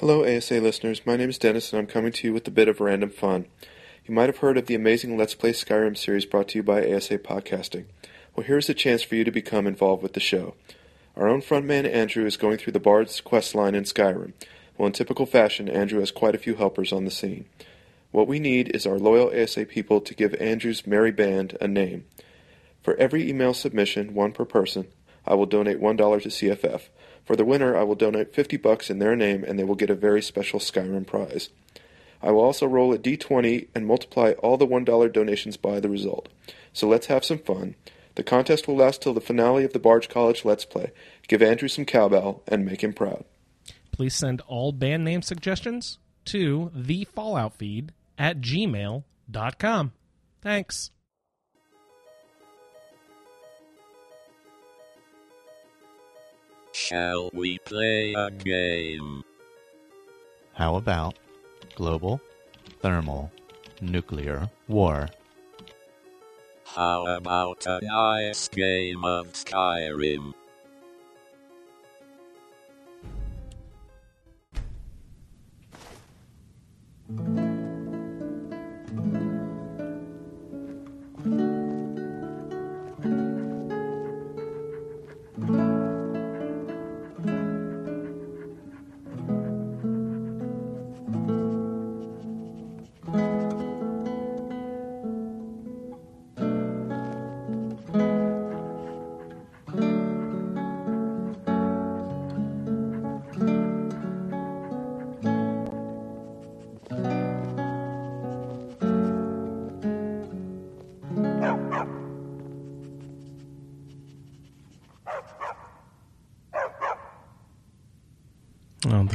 Hello, ASA listeners. My name is Dennis, and I'm coming to you with a bit of random fun. You might have heard of the amazing Let's Play Skyrim series brought to you by ASA Podcasting. Well, here's a chance for you to become involved with the show. Our own frontman Andrew is going through the Bard's quest line in Skyrim. Well, in typical fashion, Andrew has quite a few helpers on the scene. What we need is our loyal ASA people to give Andrew's merry band a name. For every email submission, one per person, I will donate $1 to CFF. For the winner, I will donate 50 bucks in their name and they will get a very special Skyrim prize. I will also roll a d20 and multiply all the $1 donations by the result. So let's have some fun. The contest will last till the finale of the Bard's College Let's Play. Give Andrew some cowbell and make him proud. Please send all band name suggestions to the Fallout feed at gmail.com. Thanks. Shall we play a game? How about global, thermal, nuclear war? How about a nice game of Skyrim? Oh,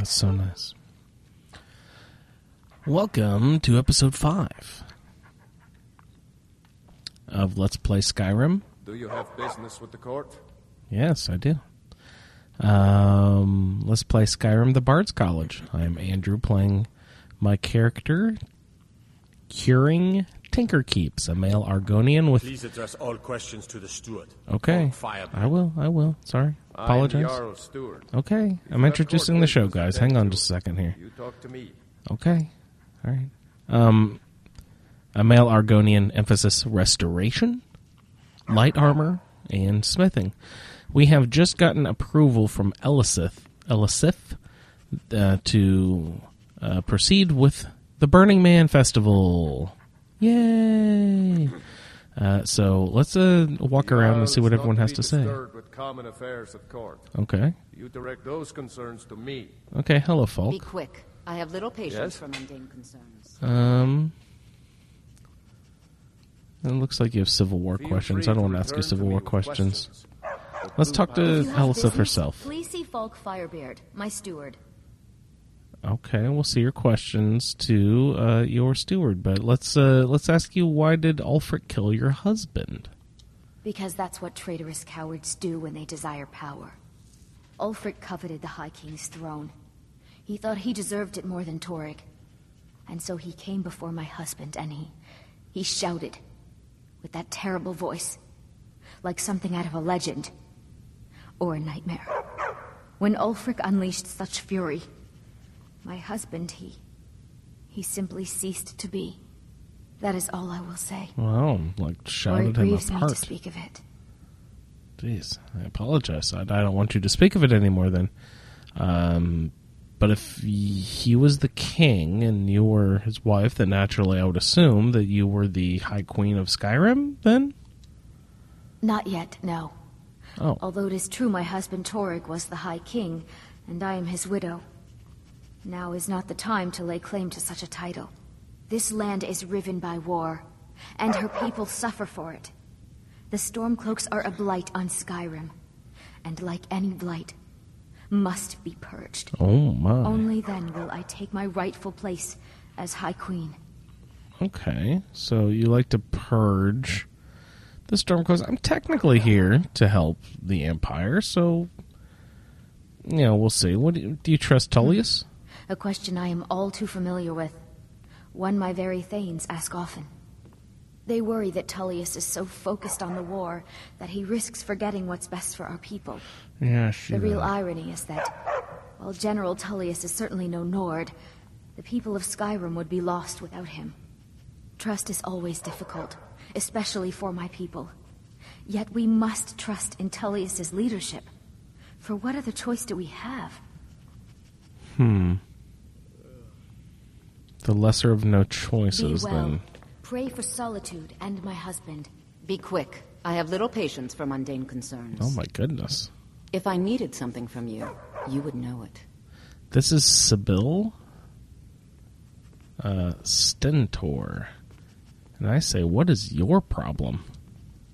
that's so nice. Welcome to episode 5 of Let's Play Skyrim. Do you have business with the court? Yes, I do. Um, let's play Skyrim the Bard's College. I am Andrew playing my character, Curing Tinker Keeps, a male Argonian with. Please address all questions to the steward. Okay. Or Firebrand. I will, I will. Sorry. Apologize. Stewart. Okay. I'm introducing the show, guys. Hang on just a second here. You talk to me. Okay. All right. Um, a male Argonian emphasis restoration, light armor, and smithing. We have just gotten approval from Elisif, Elisif uh, to uh, proceed with the Burning Man Festival. Yay! Uh, so let's uh, walk around and see what everyone has to say. With common affairs at court. Okay. You direct those concerns to me. Okay. Hello, Be Falk. quick. I have little patience Yes? for mundane concerns. Um, it looks like you have Civil War Feel questions. I don't want to ask you Civil War with questions. Let's talk to If you have Elisif business, herself. Please see Falk Firebeard, my steward. Okay, we'll see your questions to uh, your steward, but let's uh, let's ask you why did Ulfric kill your husband? Because that's what traitorous cowards do when they desire power. Ulfric coveted the High King's throne. He thought he deserved it more than Torygg. And so he came before my husband and he... he shouted. With that terrible voice. Like something out of a legend. Or a nightmare. When Ulfric unleashed such fury, my husband, he... he simply ceased to be. That is all I will say. Well, like For it shouted him grieves me to speak of it. Jeez, I apologize. I, I don't want you to speak of it anymore. Then, um, but if y- he was the king and you were his wife, then naturally I would assume that you were the High Queen of Skyrim. Then, Not yet, no. oh, Although it is true my husband Torygg was the High King, and I am his widow. Now is not the time to lay claim to such a title. This land is riven by war, and her people suffer for it. The Stormcloaks are a blight on Skyrim, and like any blight, must be purged. Oh my. Only then will I take my rightful place as High Queen. Okay, so you like to purge the Stormcloaks. I'm technically here to help the Empire, so you know we'll see. What do you, do you trust Tullius? A question I am all too familiar with. One my very Thanes ask often. They worry that Tullius is so focused on the war that he risks forgetting what's best for our people. Yeah. The real irony is that, while General Tullius is certainly no Nord, the people of Skyrim would be lost without him. Trust is always difficult, especially for my people. Yet we must trust in Tullius's leadership. For what other choice do we have? Hmm. The lesser of no choices, Be choices, well. then. Pray for solitude and my husband. Be quick. I have little patience for mundane concerns. Oh my goodness. If I needed something from you, you would know it. This is Sybille uh, Stentor. And I say, what is your problem?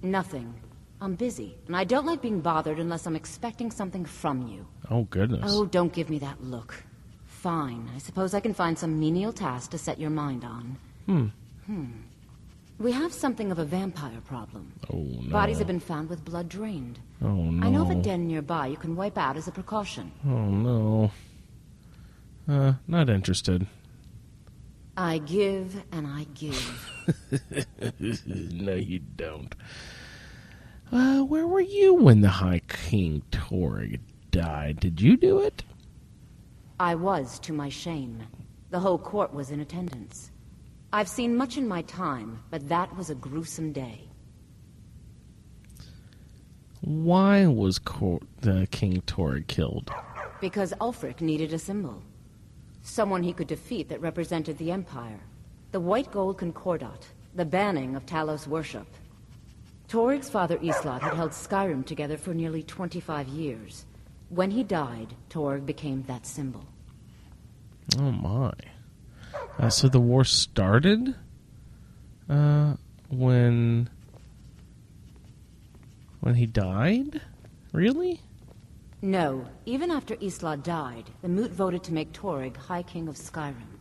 Nothing. I'm busy, and I don't like being bothered unless I'm expecting something from you. Oh, goodness. Oh, don't give me that look. Fine. I suppose I can find some menial task to set your mind on. Hmm. Hmm. We have something of a vampire problem. Oh, no. Bodies have been found with blood drained. Oh, no. I know of a den nearby you can wipe out as a precaution. Oh, no. Uh, not interested. I give and I give. no, you don't. Uh, where were you when the High King Torygg died? Did you do it? I was, to my shame. The whole court was in attendance. I've seen much in my time, but that was a gruesome day. Why was Cor- the King Torygg killed? Because Ulfric needed a symbol. Someone he could defeat that represented the Empire. The White Gold Concordat, the banning of Talos worship. Torygg's father Istlod had held Skyrim together for nearly 25 years. When he died, Torygg became that symbol. Oh my! Uh, so the war started uh, when when he died. Really? No, even after Istlod died, the Moot voted to make Torygg High King of Skyrim.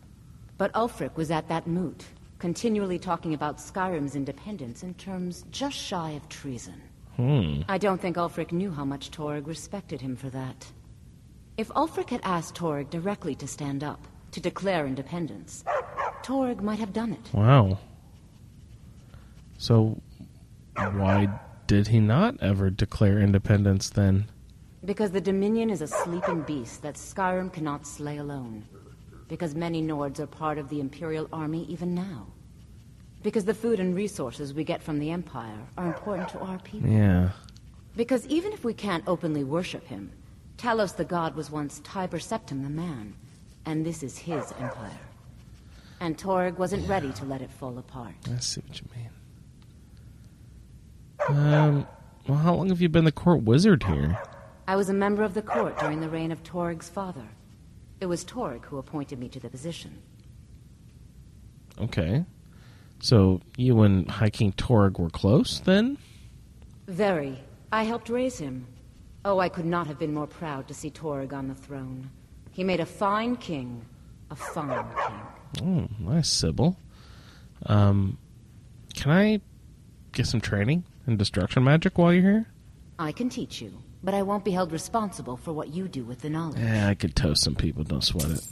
But Ulfric was at that Moot, continually talking about Skyrim's independence in terms just shy of treason. Hmm. I don't think Ulfric knew how much Torygg respected him for that. If Ulfric had asked Torygg directly to stand up, to declare independence, Torygg might have done it. Wow. So why did he not ever declare independence then? Because the Dominion is a sleeping beast that Skyrim cannot slay alone. Because many Nords are part of the Imperial Army even now. Because the food and resources we get from the Empire are important to our people. Yeah. Because even if we can't openly worship him, Talos the god was once Tiber Septim the man, and this is his empire. And Torygg wasn't ready to let it fall apart. I see what you mean. Um. Well, how long have you been the court wizard here? I was a member of the court during the reign of Torygg's father. It was Torygg who appointed me to the position. Okay. So you and High King Torygg were close then? Very. I helped raise him. Oh, I could not have been more proud to see Torygg on the throne. He made a fine king. A fine king. Oh, nice, Sybille. Um, can I get some training in destruction magic while you're here? I can teach you, but I won't be held responsible for what you do with the knowledge. Yeah, I could toast some people. Don't sweat it.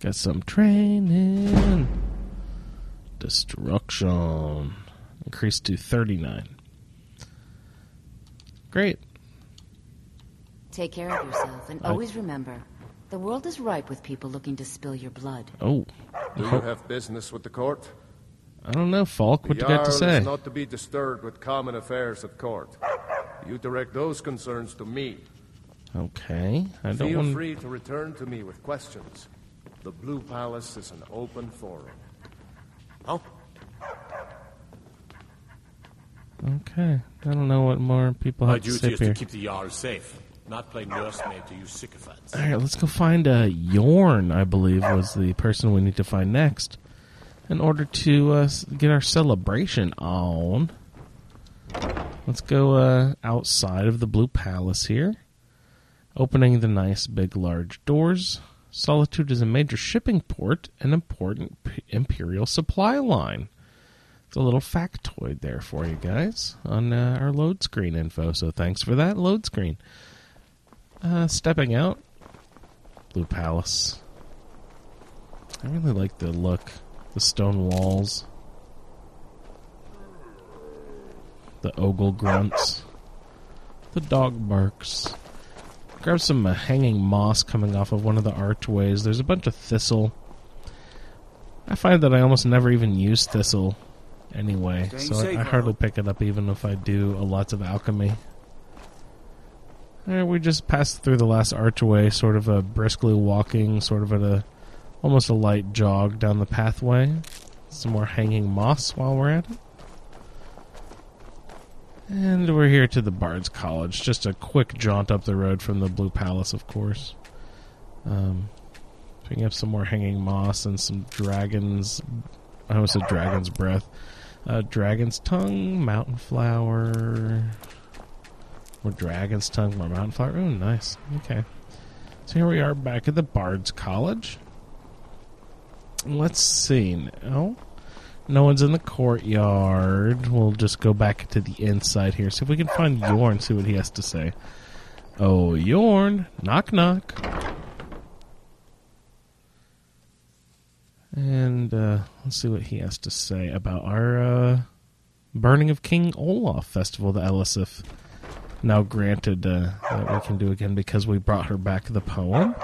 Got some training. Destruction. Increased to 39. Great. Take care of yourself, and I- always remember, the world is ripe with people looking to spill your blood. Oh. Do you have business with the court? I don't know, Falk. What the you got to Jarl say? is not to be disturbed with common affairs at court. You direct those concerns to me. Okay. I don't Feel want free to return to me with questions. The Blue Palace is an open forum. Oh, Okay. I don't know what more people My have to duty is to keep the Jarl safe, not play nursemaid to you sycophants. All right, let's go find uh, Yorn. I believe was the person we need to find next, in order to uh, get our celebration on. Let's go uh, outside of the Blue Palace here. Opening the nice big large doors. Solitude is a major shipping port, an important imperial supply line. It's a little factoid there for you guys on uh, our load screen info. So thanks for that load screen. Uh, stepping out, Blue Palace. I really like the look, the stone walls, the ogle grunts, the dog barks. Grab some uh, hanging moss coming off of one of the archways. There's a bunch of thistle. I find that I almost never even use thistle anyway, so I, I hardly pick it up even if I do a lots of alchemy. Alright, we just passed through the last archway, sort of a briskly walking, sort of at a almost a light jog down the pathway. Some more hanging moss while we're at it. And we're here to the Bard's College. Just a quick jaunt up the road from the Blue Palace, of course. Um, picking up some more hanging moss and some dragons. I almost said dragon's breath. Uh, dragon's tongue, mountain flower. More dragon's tongue, more mountain flower. Oh, nice. Okay. So here we are back at the Bard's College. Let's see. No, no one's in the courtyard. We'll just go back to the inside here. See if we can find Yorn. See what he has to say. Oh, Yorn! Knock, knock. And uh, let's see what he has to say about our uh, burning of King Olaf festival that Elisif now granted uh, that we can do again because we brought her back the poem.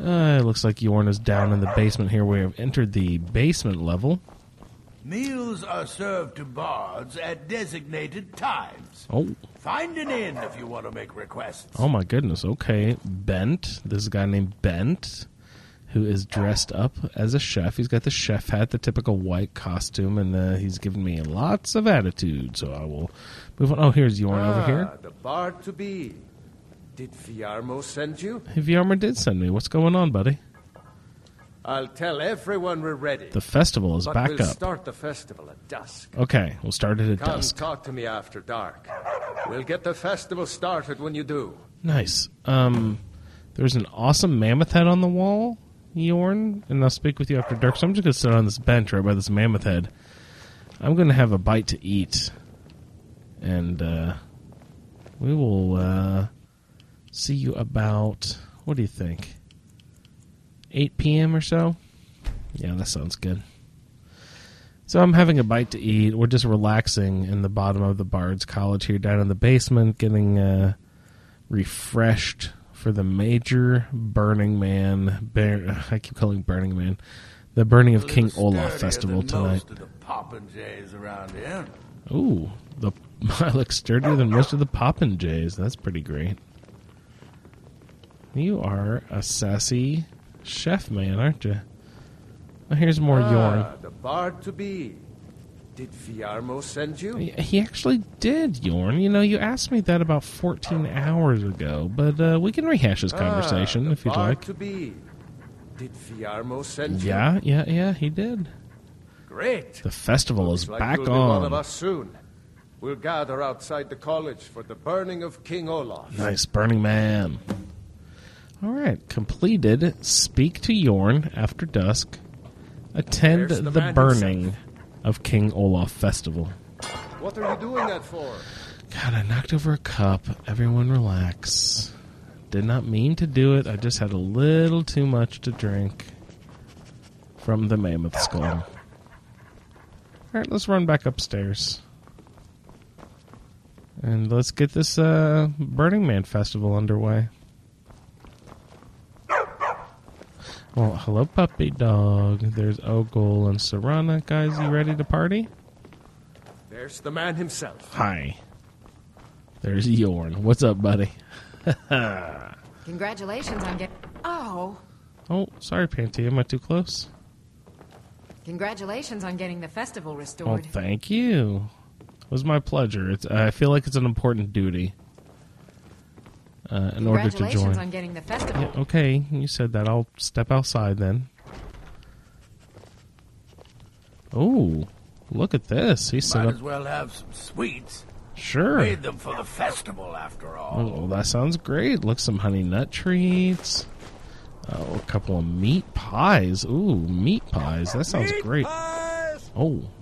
Uh, it looks like Yorn is down in the basement here. We have entered the basement level. Meals are served to bards at designated times. Oh, Find an inn if you want to make requests. oh my goodness. Okay, Bent. This a guy named Bent who is dressed up as a chef. He's got the chef hat, the typical white costume, and uh, he's giving me lots of attitude. So I will move on. Oh, here's Yorn over here. Ah, the bard to be. Did Viarmo send you? Hey, Viarmo did send me. What's going on, buddy? I'll tell everyone we're ready. The festival is but back we'll up. start the festival at dusk. Okay, we'll start it at Come dusk. talk to me after dark. We'll get the festival started when you do. Nice. Um, there's an awesome mammoth head on the wall, Yorn, and I'll speak with you after dark. So I'm just gonna sit on this bench right by this mammoth head. I'm gonna have a bite to eat, and uh, we will uh, see you about. What do you think? 8 p.m. or so. Yeah, that sounds good. So I'm having a bite to eat. We're just relaxing in the bottom of the Bard's College here, down in the basement, getting uh, refreshed for the major Burning Man. Bear, I keep calling Burning Man the Burning of King Olaf festival tonight. Most of the popinjays around here. Ooh, the I look sturdier than most of the popinjays. That's pretty great. You are a sassy chef man, aren't you? Oh, here's more ah, Yorn. The bard to be. Did Viarmo send you? He actually did, Yorn. You know, you asked me that about 14 hours ago, but uh, we can rehash this conversation ah, if you'd like. to be. Did Viarmo send you? Yeah, yeah, yeah, he did. Great. The festival is like back you'll be one of on. us soon. We'll gather outside the college for the burning of King Olaf. Nice, Burning Man. All right, completed. Speak to Yorn after dusk. Attend There's the, the man burning of King Olaf Festival. What are you doing that for? God, I knocked over a cup. Everyone relax. Did not mean to do it. I just had a little too much to drink from the mammoth skull. All right, let's run back upstairs. And let's get this uh, Burning Man festival underway. Well, hello, puppy dog. There's Ogle and Serana. Guys, you ready to party? There's the man himself. Hi. There's Yorn. What's up, buddy? Congratulations on getting. Oh, oh, sorry, Panty. Am I too close? congratulations on getting the festival Well, restored. thank you. It was my pleasure. It's, I feel like it's an important duty uh, in order to join. on getting the festival. Yeah, okay, you said that. I'll step outside then. Oh, look at this. He set Might up. as well have some sweets. Sure. Made them for the festival, after all. Oh, that sounds great. Look, some honey nut treats. Oh, a couple of meat pies. Ooh, meat pies. That sounds great. Pies! Oh, Try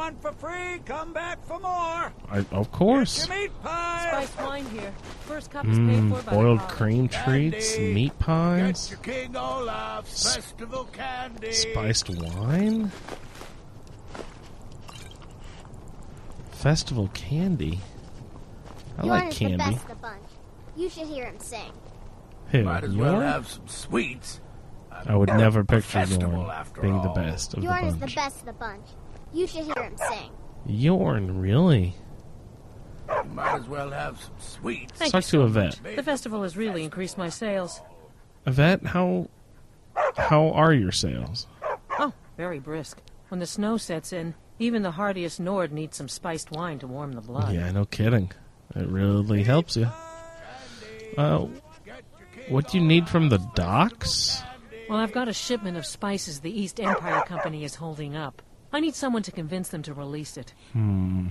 one for free. Come back for more. I, of course. Meat pie. Spiced wine here. First cup is paid Mm, for by boiled the college. cream treats, meat pies, Get your King Olaf's festival candy. spiced wine, festival candy. I Bjorn like is candy. the best of the bunch. You should hear him sing. Who, Might as well Bjorn? have some sweets. I would never picture festival, Bjorn after being the all. best of Bjorn the is the bunch. best of the bunch. You should hear him sing. Bjorn, really? Might as well have some sweets. Thank Talk you to so Yvette. much. The festival has really increased my sales. Yvette, how how are your sales? Oh, very brisk. When the snow sets in, even the hardiest Nord needs some spiced wine to warm the blood. Yeah, no kidding. It really helps you. Uh, what do you need from the docks? Well, I've got a shipment of spices the East Empire Company is holding up. I need someone to convince them to release it. Hmm.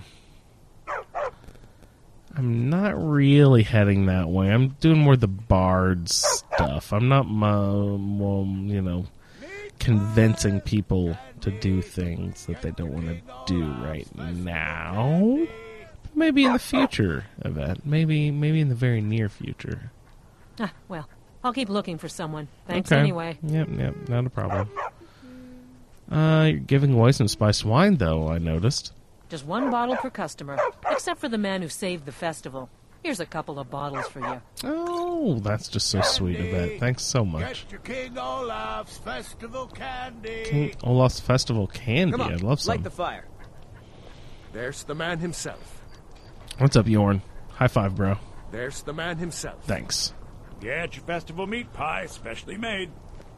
I'm not really heading that way. I'm doing more the bard stuff. I'm not, um, well, you know, convincing people to do things that they don't want to do right now. Maybe in the future, Yvette. Maybe, maybe in the very near future. Ah, well, I'll keep looking for someone. Thanks Okay. anyway. Yep, yep, not a problem. Uh, you're giving away some spiced wine, though. I noticed. Just one bottle per customer, except for the man who saved the festival. Here's a couple of bottles for you. Oh, that's just so sweet, Yvette. Thanks so much. Get your King Olaf's festival candy. King Olaf's Festival candy. Come on, I'd love some. light the fire. There's the man himself. What's up, Yorn? High five, bro. There's the man himself. Thanks. Get your festival meat pie, specially made.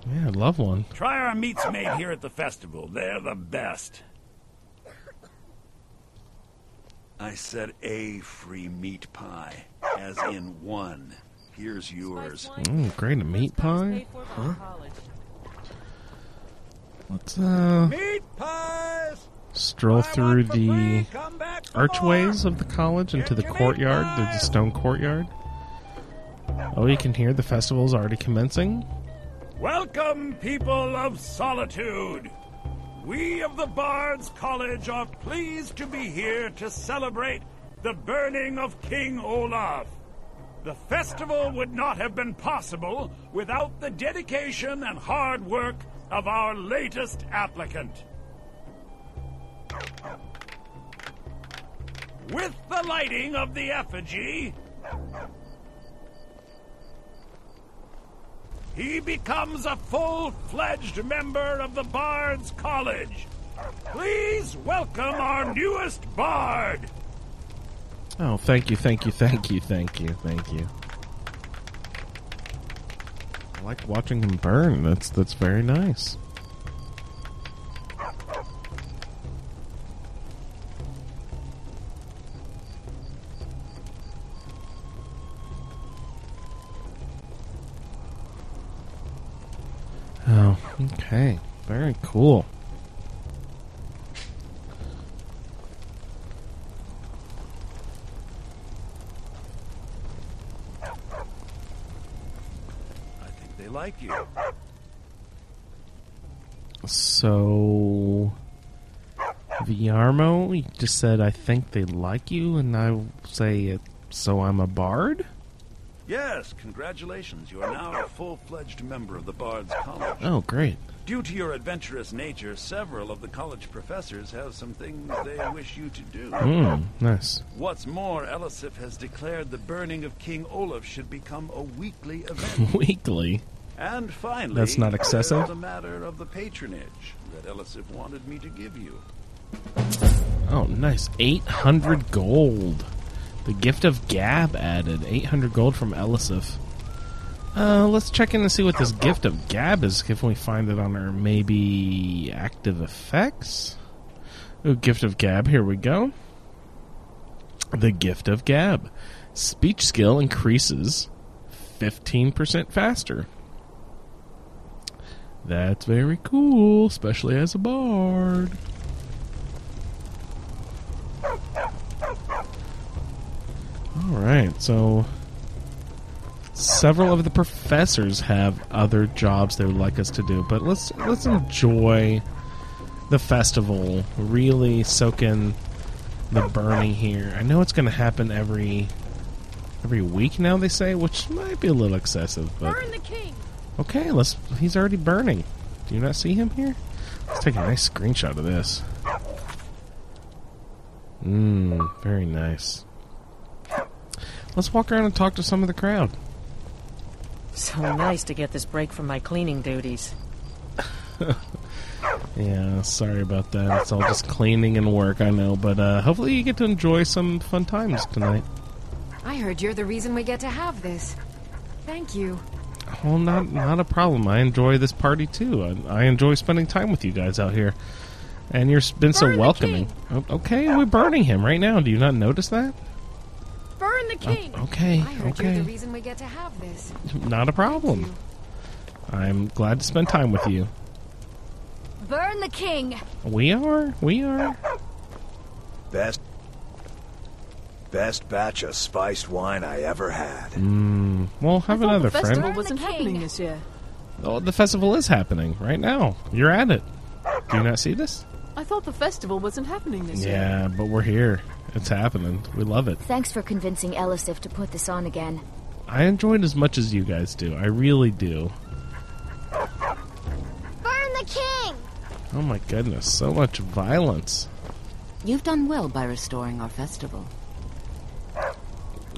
Yeah, I'd love one. Try our meats made here at the festival. They're the best. I said a free meat pie, as in one. Here's yours. Mm, great, a meat pie? Huh? Let's, uh, Meat pies. stroll through the archways of the college into the courtyard, the stone courtyard. Oh, you can hear the festival's already commencing. Welcome, people of solitude. We of the Bards College are pleased to be here to celebrate the burning of King Olaf. The festival would not have been possible without the dedication and hard work of our latest applicant. With the lighting of the effigy, he becomes a full fledged member of the Bards College. Please welcome our newest Bard. Oh, thank you, thank you, thank you, thank you, thank you. I like watching him burn. That's that's very nice. Cool. I think they like you. So, Viarmo, you just said, I think they like you, and I say, it, so I'm a bard? Yes, congratulations. You are now a full fledged member of the Bards College. Oh, great. Due to your adventurous nature, several of the college professors have some things they wish you to do. Hmm, nice. What's more, Elisif has declared the burning of King Olaf should become a weekly event. Weekly? and finally, That's not excessive? there's a matter of the patronage that Elisif wanted me to give you. Oh, nice. 800 gold. The gift of Gab added. 800 gold from Elisif. Uh, let's check in and see what this gift of gab is. If we find it on our maybe active effects. Ooh, gift of gab. Here we go. The gift of gab. Speech skill increases fifteen percent faster. That's very cool, especially as a bard. All right, so several of the professors have other jobs they would like us to do, but let's let's enjoy the festival. Really soak in the burning here. I know it's going to happen every every week now. They say, which might be a little excessive, but Burn the king! okay. Let's. He's already burning. Do you not see him here? Let's take a nice screenshot of this. Mmm, very nice. Let's walk around and talk to some of the crowd. So nice to get this break from my cleaning duties. Yeah, sorry about that. It's all just cleaning and work, I know, but uh, hopefully you get to enjoy some fun times tonight. I heard you're the reason we get to have this. Thank you. Well, not not a problem. I enjoy this party too. I, I enjoy spending time with you guys out here, and you've been so Burn the welcoming. Okay, we're burning him right now. Do you not notice that? Burn the king! okay, I heard you're okay. the reason we get to have this. Not a problem. I'm glad to spend time with you. Burn the king! We are. We are. Best best batch of spiced wine I ever had. Mm, well, have another friend. wasn't happening this year. Oh, the festival is happening right now. You're at it. Do you not see this? I thought the festival wasn't happening this year. Yeah, but we're here. It's happening. We love it. Thanks for convincing Elisif to put this on again. I enjoy it as much as you guys do. I really do. Burn the king! Oh my goodness, so much violence. You've done well by restoring our festival.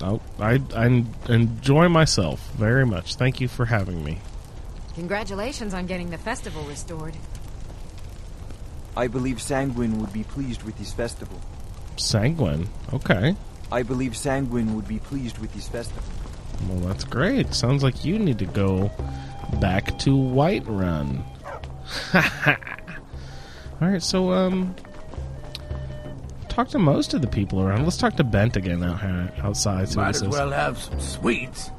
Oh, I, I enjoy myself very much. Thank you for having me. Congratulations on getting the festival restored. I believe Sanguine would be pleased with this festival. Sanguine. Okay. I believe Sanguine would be pleased with this festival. Well, that's great. Sounds like you need to go back to Whiterun. All right, so um, talk to most of the people around. Let's talk to Bent again out here, outside. See what Might as well have some sweets.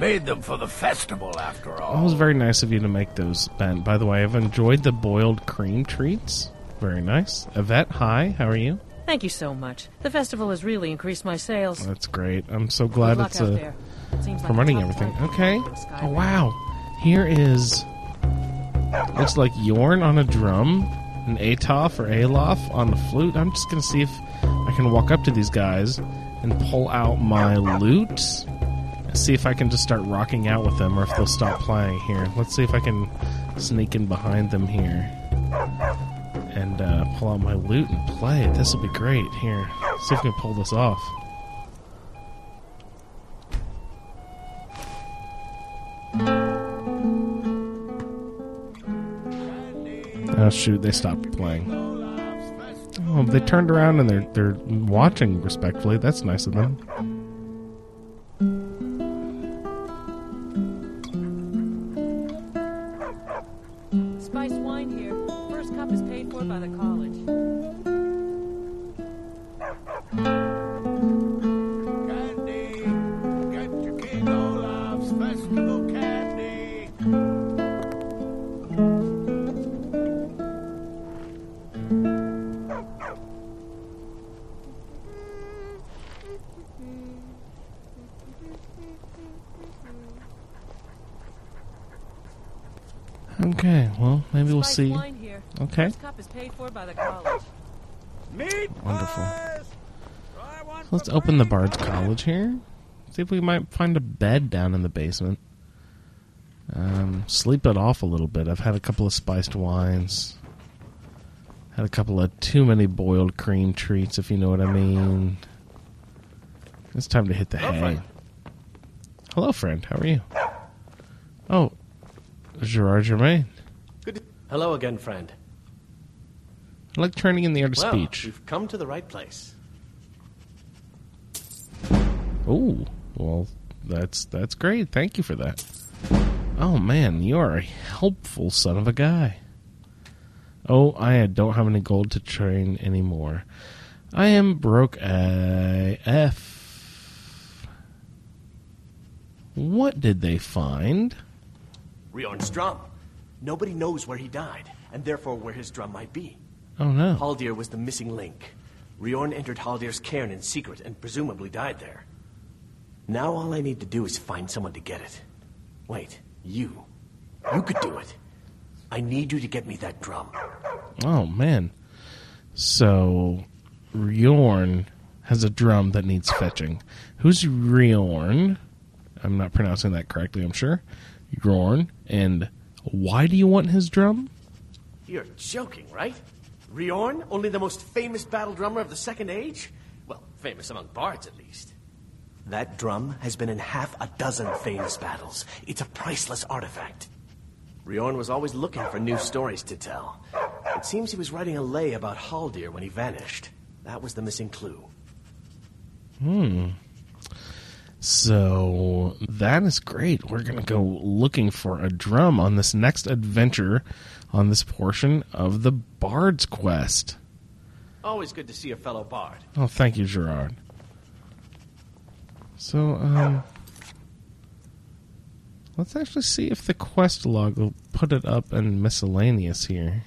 I made them for the festival, after all. That was very nice of you to make those, Ben. By the way, I've enjoyed the boiled cream treats. Very nice. Yvette, hi. How are you? Thank you so much. The festival has really increased my sales. That's great. I'm so glad it's out uh, there. Seems like promoting everything. Okay. Oh wow. Here is looks like Yorn on a drum, and Atof or Alof on the flute. I'm just gonna see if I can walk up to these guys and pull out my lute. See if I can just start rocking out with them, or if they'll stop playing. Here, let's see if I can sneak in behind them here and uh, pull out my lute and play. This will be great. Here, see if we can pull this off. Oh shoot! They stopped playing. Oh, they turned around and they're they're watching respectfully. That's nice of them. Okay, well maybe we'll Spiced see. here. Okay, First cup is paid for by the college. wonderful. Let's open the Bard's College here. See if we might find a bed down in the basement. Um, sleep it off a little bit. I've had a couple of spiced wines. Had a couple of too many boiled cream treats, if you know what I mean. It's time to hit the Hello, hay. friend. Hello, friend. How are you? Oh, Gerard Germain. Good. Hello again, friend. I like turning in the art of well, speech. We've come to the right place. Oh, well, that's that's great. Thank you for that. Oh man, you are a helpful son of a guy. Oh, I don't have any gold to train anymore. I am broke AF. What did they find? Rjorn's drum. Nobody knows where he died, and therefore where his drum might be. Oh no. Haldir was the missing link. Rjorn entered Haldir's cairn in secret and presumably died there. Now all I need to do is find someone to get it. Wait, you. You could do it. I need you to get me that drum. Oh man. So Ryorn has a drum that needs fetching. Who's Ryorn? I'm not pronouncing that correctly, I'm sure. Ryorn. And why do you want his drum? You're joking, right? Rjorn, only the most famous battle drummer of the Second Age? Well, famous among bards, at least. That drum has been in half a dozen famous battles. It's a priceless artifact. Rjorn was always looking for new stories to tell. It seems he was writing a lay about Haldir when he vanished. That was the missing clue. Hmm. So that is great. We're going to go looking for a drum on this next adventure on this portion of the Bard's Quest. Always good to see a fellow bard. Oh, thank you, Gerard. So, um, let's actually see if the quest log will put it up in miscellaneous here.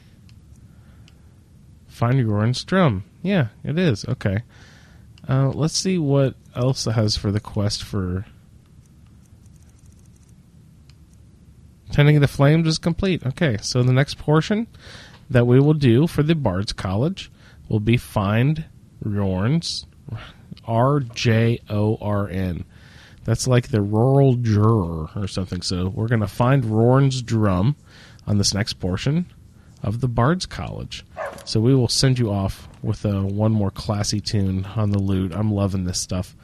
Find orange drum. Yeah, it is. Okay. Uh, let's see what else it has for the quest for Tending the Flames is complete. Okay, so the next portion that we will do for the Bard's College will be find Rjorn's R J O R N. That's like the rural juror or something. So we're going to find Rorn's drum on this next portion of the Bard's College. So we will send you off with a one more classy tune on the lute. I'm loving this stuff.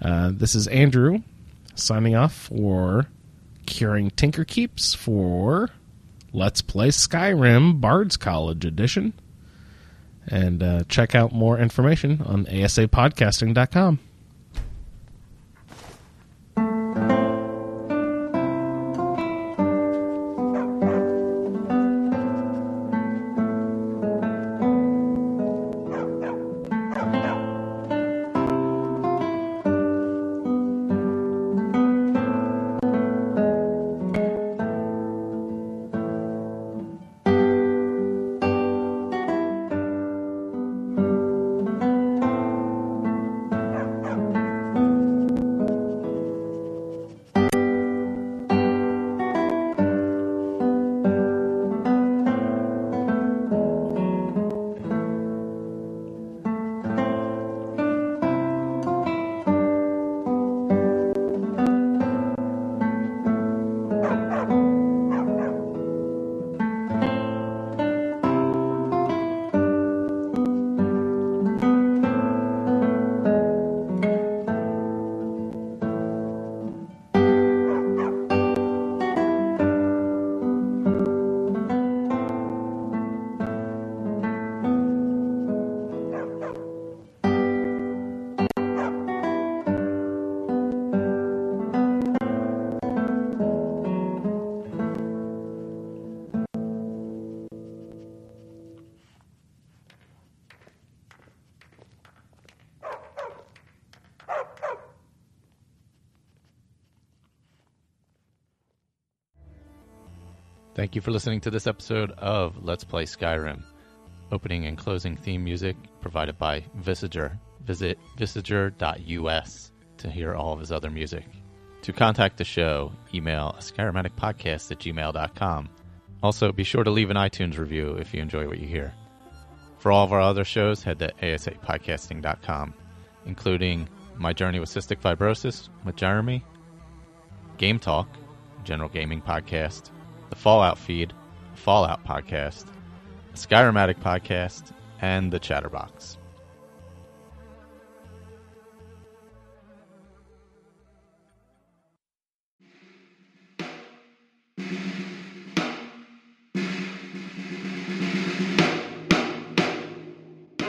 Uh, this is Andrew signing off for Curing Tinker Keeps for Let's Play Skyrim Bard's College Edition. And uh, check out more information on asapodcasting.com. Thank you for listening to this episode of Let's Play Skyrim. Opening and closing theme music provided by Visager. Visit visager.us to hear all of his other music. To contact the show, email skyrimaddictpodcast at gmail.com. Also, be sure to leave an iTunes review if you enjoy what you hear. For all of our other shows, head to asapodcasting.com, including My Journey with Cystic Fibrosis with Jeremy, Game Talk, general gaming podcast, the Fallout feed, Fallout podcast, the Skyrim Addict podcast, and the Chatterbox.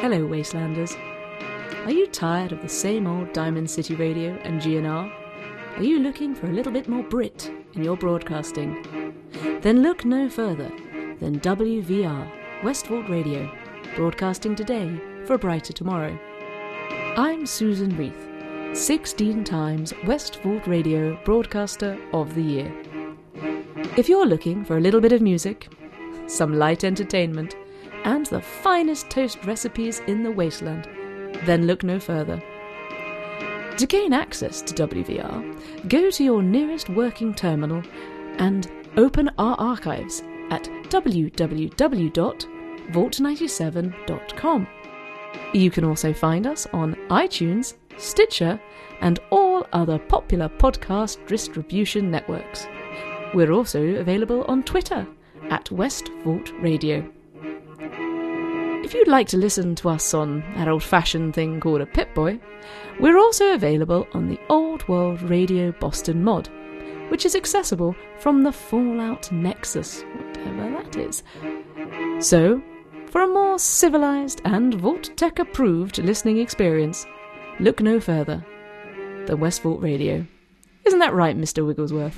Hello, Wastelanders. Are you tired of the same old Diamond City Radio and GNR? Are you looking for a little bit more Brit in your broadcasting? Then look no further than WVR, Westford Radio, broadcasting today for a brighter tomorrow. I'm Susan Reith, 16 times Westford Radio Broadcaster of the Year. If you're looking for a little bit of music, some light entertainment, and the finest toast recipes in the wasteland, then look no further. To gain access to WVR, go to your nearest working terminal and open our archives at www.vault97.com. You can also find us on iTunes, Stitcher, and all other popular podcast distribution networks. We're also available on Twitter at West Vault Radio. If you'd like to listen to us on that old fashioned thing called a Pip-Boy, we're also available on the Old World Radio Boston mod, which is accessible from the Fallout Nexus, whatever that is. So, for a more civilized and Vault-Tec approved listening experience, look no further than West Vault Radio. Isn't that right, Mr. Wigglesworth?